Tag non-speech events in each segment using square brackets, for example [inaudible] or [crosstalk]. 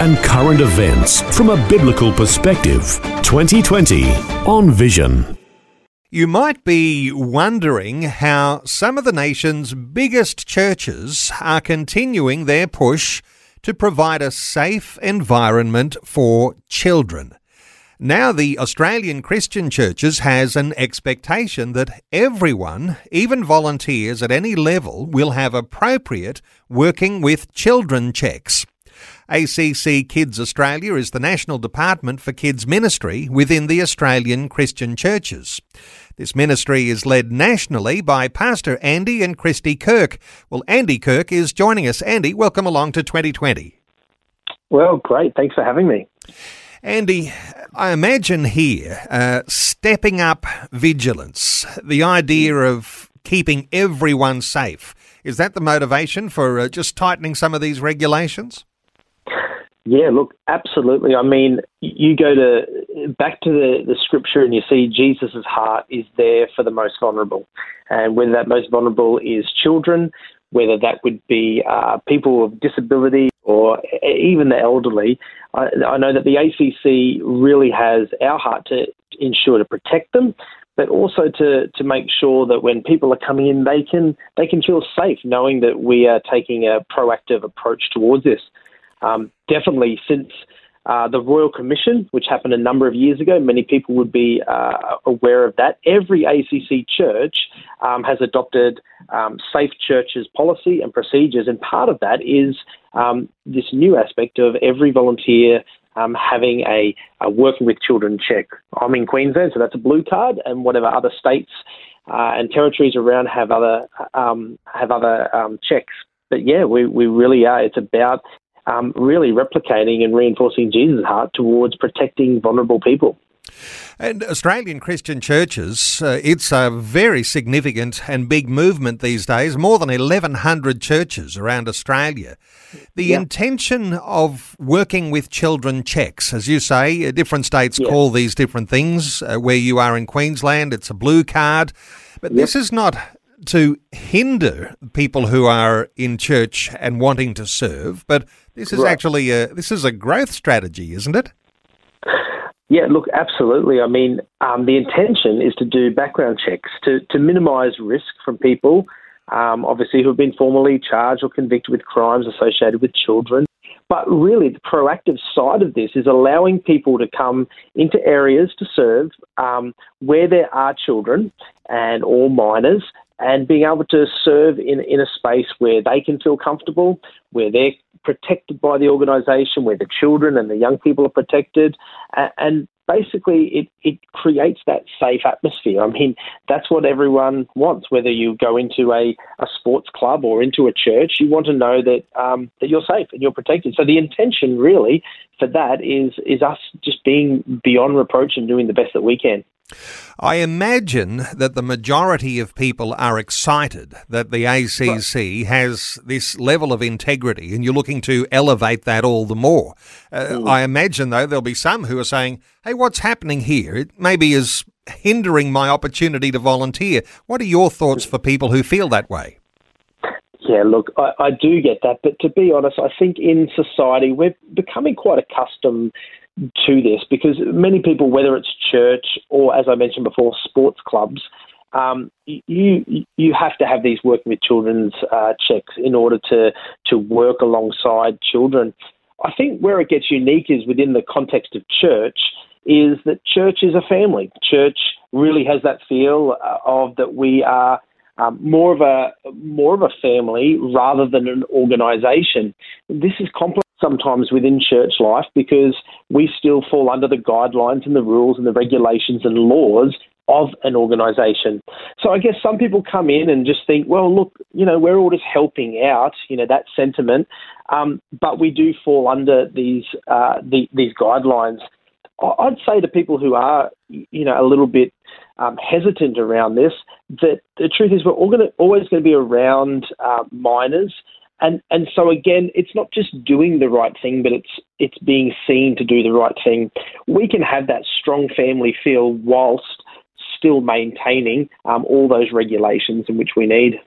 and current events from a biblical perspective. 2020 on Vision. You might be wondering how some of the nation's biggest churches are continuing their push to provide a safe environment for children. Now, the Australian Christian Churches has an expectation that everyone, even volunteers at any level, will have appropriate working with children checks. ACC Kids Australia is the national department for kids ministry within the Australian Christian Churches. This ministry is led nationally by Pastor Andy and Christy Kirk. Well, Andy Kirk is joining us. Andy, welcome along to 2020. Well, great. Thanks for having me. Andy, I imagine here uh, stepping up vigilance, the idea of keeping everyone safe. Is that the motivation for uh, just tightening some of these regulations? Yeah, look, absolutely. I mean, you go to back to the, the scripture and you see Jesus' heart is there for the most vulnerable. And whether that most vulnerable is children, whether that would be uh, people with disability or even the elderly, I, I know that the ACC really has our heart to ensure to protect them, but also to, to make sure that when people are coming in, they can they can feel safe, knowing that we are taking a proactive approach towards this. Um, definitely, since uh, the Royal Commission, which happened a number of years ago, many people would be uh, aware of that. Every ACC church um, has adopted um, safe churches policy and procedures, and part of that is um, this new aspect of every volunteer um, having a, a, working with children check. I'm in Queensland, so that's a blue card, and whatever other states uh, and territories around have other um, have other um, checks. But yeah, we, we really are. It's about um, really replicating and reinforcing Jesus' heart towards protecting vulnerable people. And Australian Christian churches, uh, it's a very significant and big movement these days, more than 1,100 churches around Australia. The yeah. intention of working with children checks, as you say, uh, different states yeah. call these different things. Uh, where you are in Queensland, it's a blue card. But yep. this is not to hinder people who are in church and wanting to serve, but this is right. actually a this is a growth strategy, isn't it? Yeah, look, absolutely. I mean, um, the intention is to do background checks to to minimise risk from people, um, obviously who have been formally charged or convicted with crimes associated with children. But really, the proactive side of this is allowing people to come into areas to serve um, where there are children and or minors and being able to serve in, in a space where they can feel comfortable, where they're protected by the organisation, where the children and the young people are protected, and basically it, it creates that safe atmosphere. I mean, that's what everyone wants, whether you go into a, a sports club or into a church, you want to know that um, that you're safe and you're protected. So the intention really for that is is us just being beyond reproach and doing the best that we can. I imagine that the majority of people are excited that the ACC right. has this level of integrity and you're looking to elevate that all the more. Uh, mm. I imagine, though, there'll be some who are saying, hey, what's happening here? It maybe is hindering my opportunity to volunteer. What are your thoughts for people who feel that way? Yeah, look, I, I do get that. But to be honest, I think in society we're becoming quite accustomed to this because many people, whether it's church or, as I mentioned before, sports clubs, um, you you have to have these working with children's uh, checks in order to to work alongside children. I think where it gets unique is within the context of church. Is that church is a family. Church really has that feel uh, of that we are um, more of a more of a family rather than an organisation. This is complex sometimes within church life because we still fall under the guidelines and the rules and the regulations and laws of an organisation. So I guess some people come in and just think, well, look, you know, we're all just helping out, you know, that sentiment, um, but we do fall under these uh, the, these guidelines. I'd say to people who are, you know, a little bit um, hesitant around this, that the truth is we're all gonna, always going to be around uh, minors. And, and so again, it's not just doing the right thing, but it's it's being seen to do the right thing. We can have that strong family feel whilst still maintaining um, all those regulations in which we need.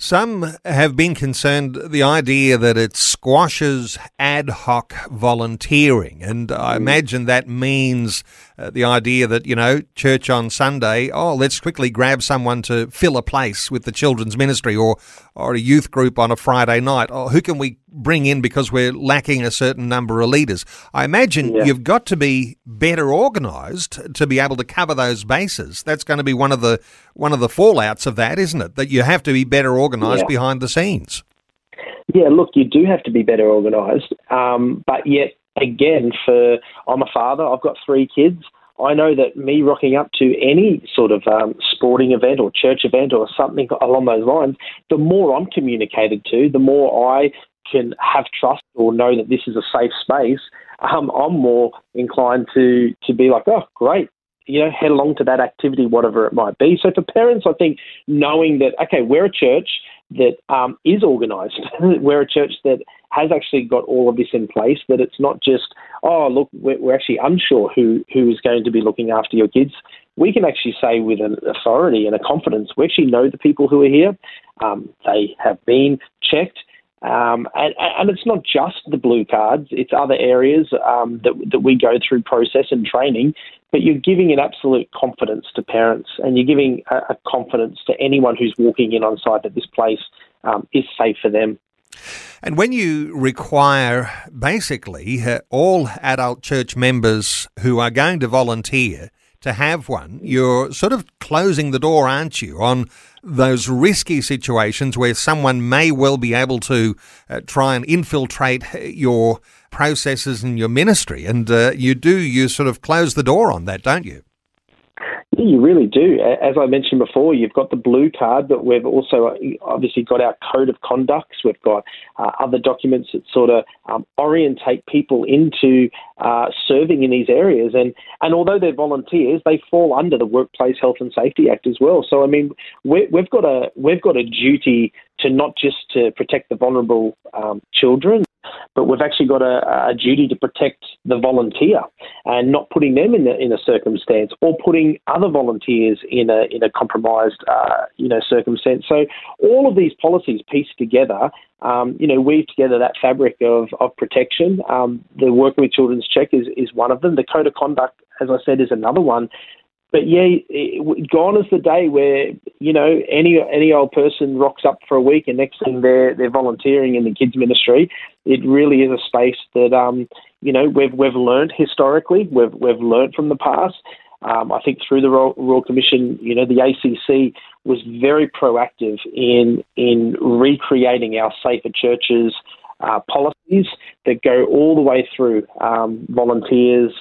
Some have been concerned the idea that it squashes ad hoc volunteering, and I mm. imagine that means uh, the idea that you know church on Sunday, oh, let's quickly grab someone to fill a place with the children's ministry, or or a youth group on a Friday night, or who can we bring in because we're lacking a certain number of leaders. I imagine yeah. you've got to be better organised to be able to cover those bases. That's going to be one of the one of the fallouts of that, isn't it? That you have to be better organised yeah. behind the scenes. Yeah, look, you do have to be better organised, um, but yet again, for I'm a father, I've got three kids. I know that me rocking up to any sort of um, sporting event or church event or something along those lines, the more I'm communicated to, the more I can have trust or know that this is a safe space, um, I'm more inclined to to be like, oh, great, you know, head along to that activity, whatever it might be. So for parents, I think knowing that okay, we're a church that um, is organised, [laughs] we're a church that has actually got all of this in place. That it's not just oh, look, we're, we're actually unsure who who is going to be looking after your kids. We can actually say with an authority and a confidence, we actually know the people who are here. Um, they have been checked um, and, and, it's not just the blue cards, it's other areas um, that, that we go through process and training, but you're giving an absolute confidence to parents and you're giving a, a confidence to anyone who's walking in on site that this place um, is safe for them. And when you require basically uh, all adult church members who are going to volunteer to have one, you're sort of closing the door, aren't you, on those risky situations where someone may well be able to uh, try and infiltrate your processes and your ministry. And uh, you do, you sort of close the door on that, don't you? You really do. As I mentioned before, you've got the blue card, but we've also uh, obviously got our code of conducts. We've got uh, other documents that sort of um, orientate people into uh, serving in these areas. And, and although they're volunteers, they fall under the Workplace Health and Safety Act as well. So I mean, we have got a we've got a duty to not just to protect the vulnerable um, children, but we've actually got a, a, duty to protect the volunteer and not putting them in, in a circumstance or putting other volunteers in a in a compromised uh, you know circumstance. So all of these policies pieced together, um, you know, weave together that fabric of of protection. Um, the working with children's check is is one of them. The code of conduct, as I said, is another one but yeah, it, gone is the day where you know any any old person rocks up for a week and next thing they're they're volunteering in the kids ministry. It really is a space that um you know we've we've learned historically, we've we've learned from the past. Um, I think through the Royal, Royal Commission, you know, the ACC was very proactive in in recreating our safer churches uh, policies that go all the way through um, volunteers,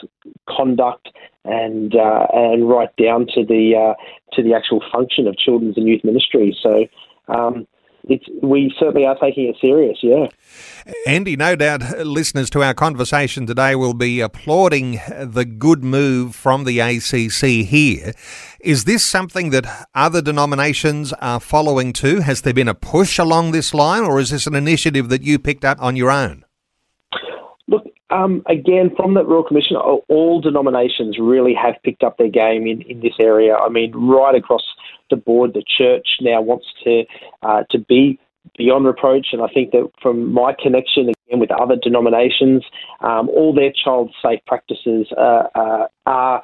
conduct, and uh, and right down to the uh, to the actual function of children's and youth ministry. So. Um, it's, we certainly are taking it serious, yeah. Andy, no doubt uh, listeners to our conversation today will be applauding the good move from the ACC here. Is this something that other denominations are following too? Has there been a push along this line, or is this an initiative that you picked up on your own? Um, again, from the Royal Commission, all denominations really have picked up their game in, in this area. I mean, right across the board, the church now wants to uh, to be beyond reproach, and I think that from my connection again with other denominations, um, all their child safe practices uh, uh, are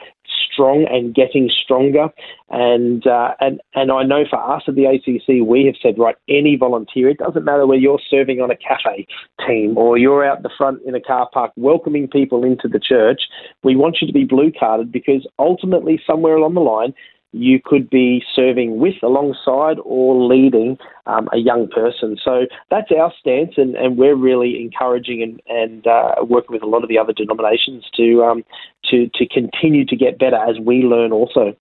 strong and getting stronger. And uh, and and I know for us at the ACC, we have said right, any volunteer, it doesn't matter whether you're serving on a cafe team or you're out the front in a car park welcoming people into the church. We want you to be blue carded because ultimately, somewhere along the line, you could be serving with, alongside, or leading um, a young person. So that's our stance, and, and we're really encouraging and, and uh, working with a lot of the other denominations to um, to to continue to get better as we learn also.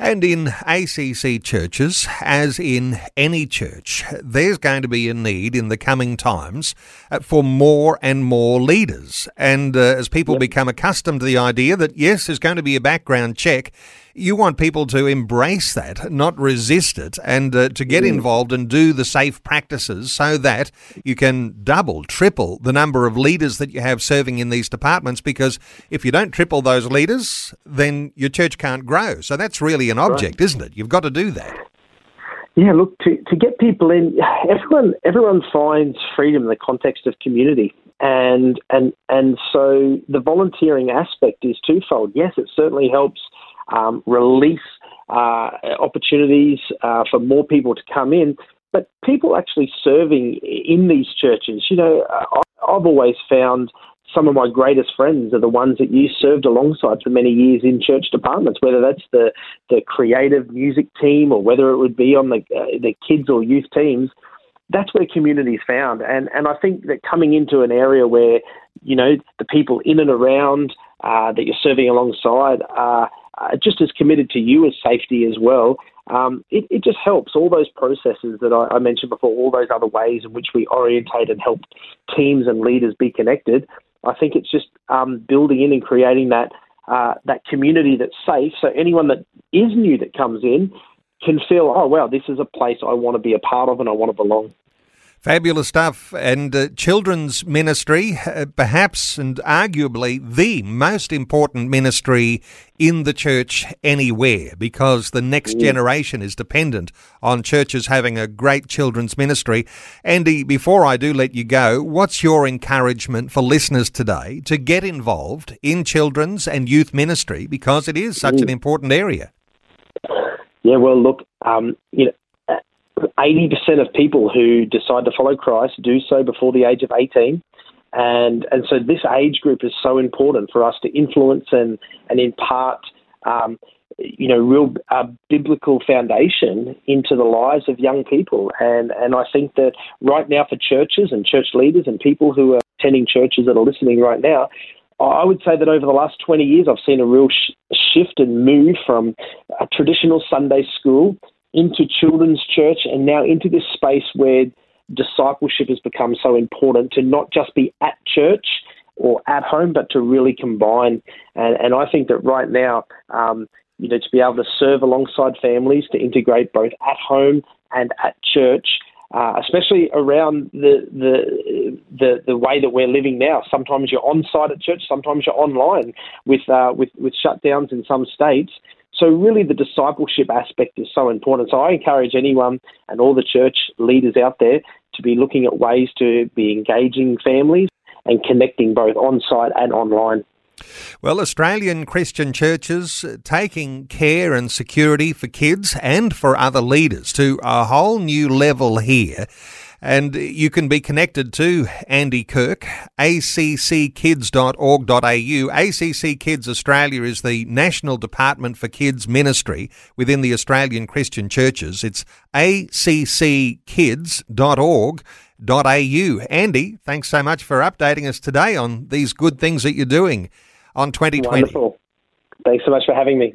And in ACC churches, as in any church, there's going to be a need in the coming times uh, for more and more leaders. And uh, as people yep. become accustomed to the idea that, yes, there's going to be a background check, you want people to embrace that, not resist it, and uh, to get mm. involved and do the safe practices so that you can double, triple the number of leaders that you have serving in these departments. Because if you don't triple those leaders, then your church can't grow. So that's really an object, right. isn't it? You've got to do that. Yeah, look to, to get people in. [sighs] Everyone everyone finds freedom in the context of community, and and and so the volunteering aspect is twofold. Yes, it certainly helps um, release uh, opportunities uh, for more people to come in. But people actually serving in these churches, you know, I've always found some of my greatest friends are the ones that you served alongside for many years in church departments, whether that's the, the creative music team or whether it would be on the, uh, the kids or youth teams. That's where community is found. And, and I think that coming into an area where, you know, the people in and around uh, that you're serving alongside are uh, just as committed to you as safety as well. Um, it, it, just helps all those processes that I, I, mentioned before, all those other ways in which we orientate and help teams and leaders be connected. I think it's just um, building in and creating that uh, that community that's safe. So anyone that is new that comes in can feel, oh wow, this is a place I want to be a part of and I want to belong. Fabulous stuff. And uh, children's ministry, uh, perhaps and arguably the most important ministry in the church anywhere because the next mm. generation is dependent on churches having a great children's ministry. Andy, before I do let you go, what's your encouragement for listeners today to get involved in children's and youth ministry because it is such mm. an important area? Yeah, well, look, um, you know, 80% of people who decide to follow Christ do so before the age of 18. And, and so this age group is so important for us to influence and, and impart, um, you know, real uh, biblical foundation into the lives of young people. And, and I think that right now for churches and church leaders and people who are attending churches that are listening right now, I would say that over the last 20 years, I've seen a real sh- shift and move from a traditional Sunday school into children's church and now into this space where discipleship has become so important to not just be at church or at home, but to really combine. And, and I think that right now, um, you know, to be able to serve alongside families, to integrate both at home and at church, uh, especially around the, the the the way that we're living now. Sometimes you're on site at church, sometimes you're online with uh, with with shutdowns in some states. So, really, the discipleship aspect is so important. So, I encourage anyone and all the church leaders out there to be looking at ways to be engaging families and connecting both on site and online. Well, Australian Christian churches taking care and security for kids and for other leaders to a whole new level here. And you can be connected to Andy Kirk, acckids.org.au. ACC Kids Australia is the National Department for Kids Ministry within the Australian Christian Churches. It's acckids.org.au. Andy, thanks so much for updating us today on these good things that you're doing on 2020. Wonderful. Thanks so much for having me.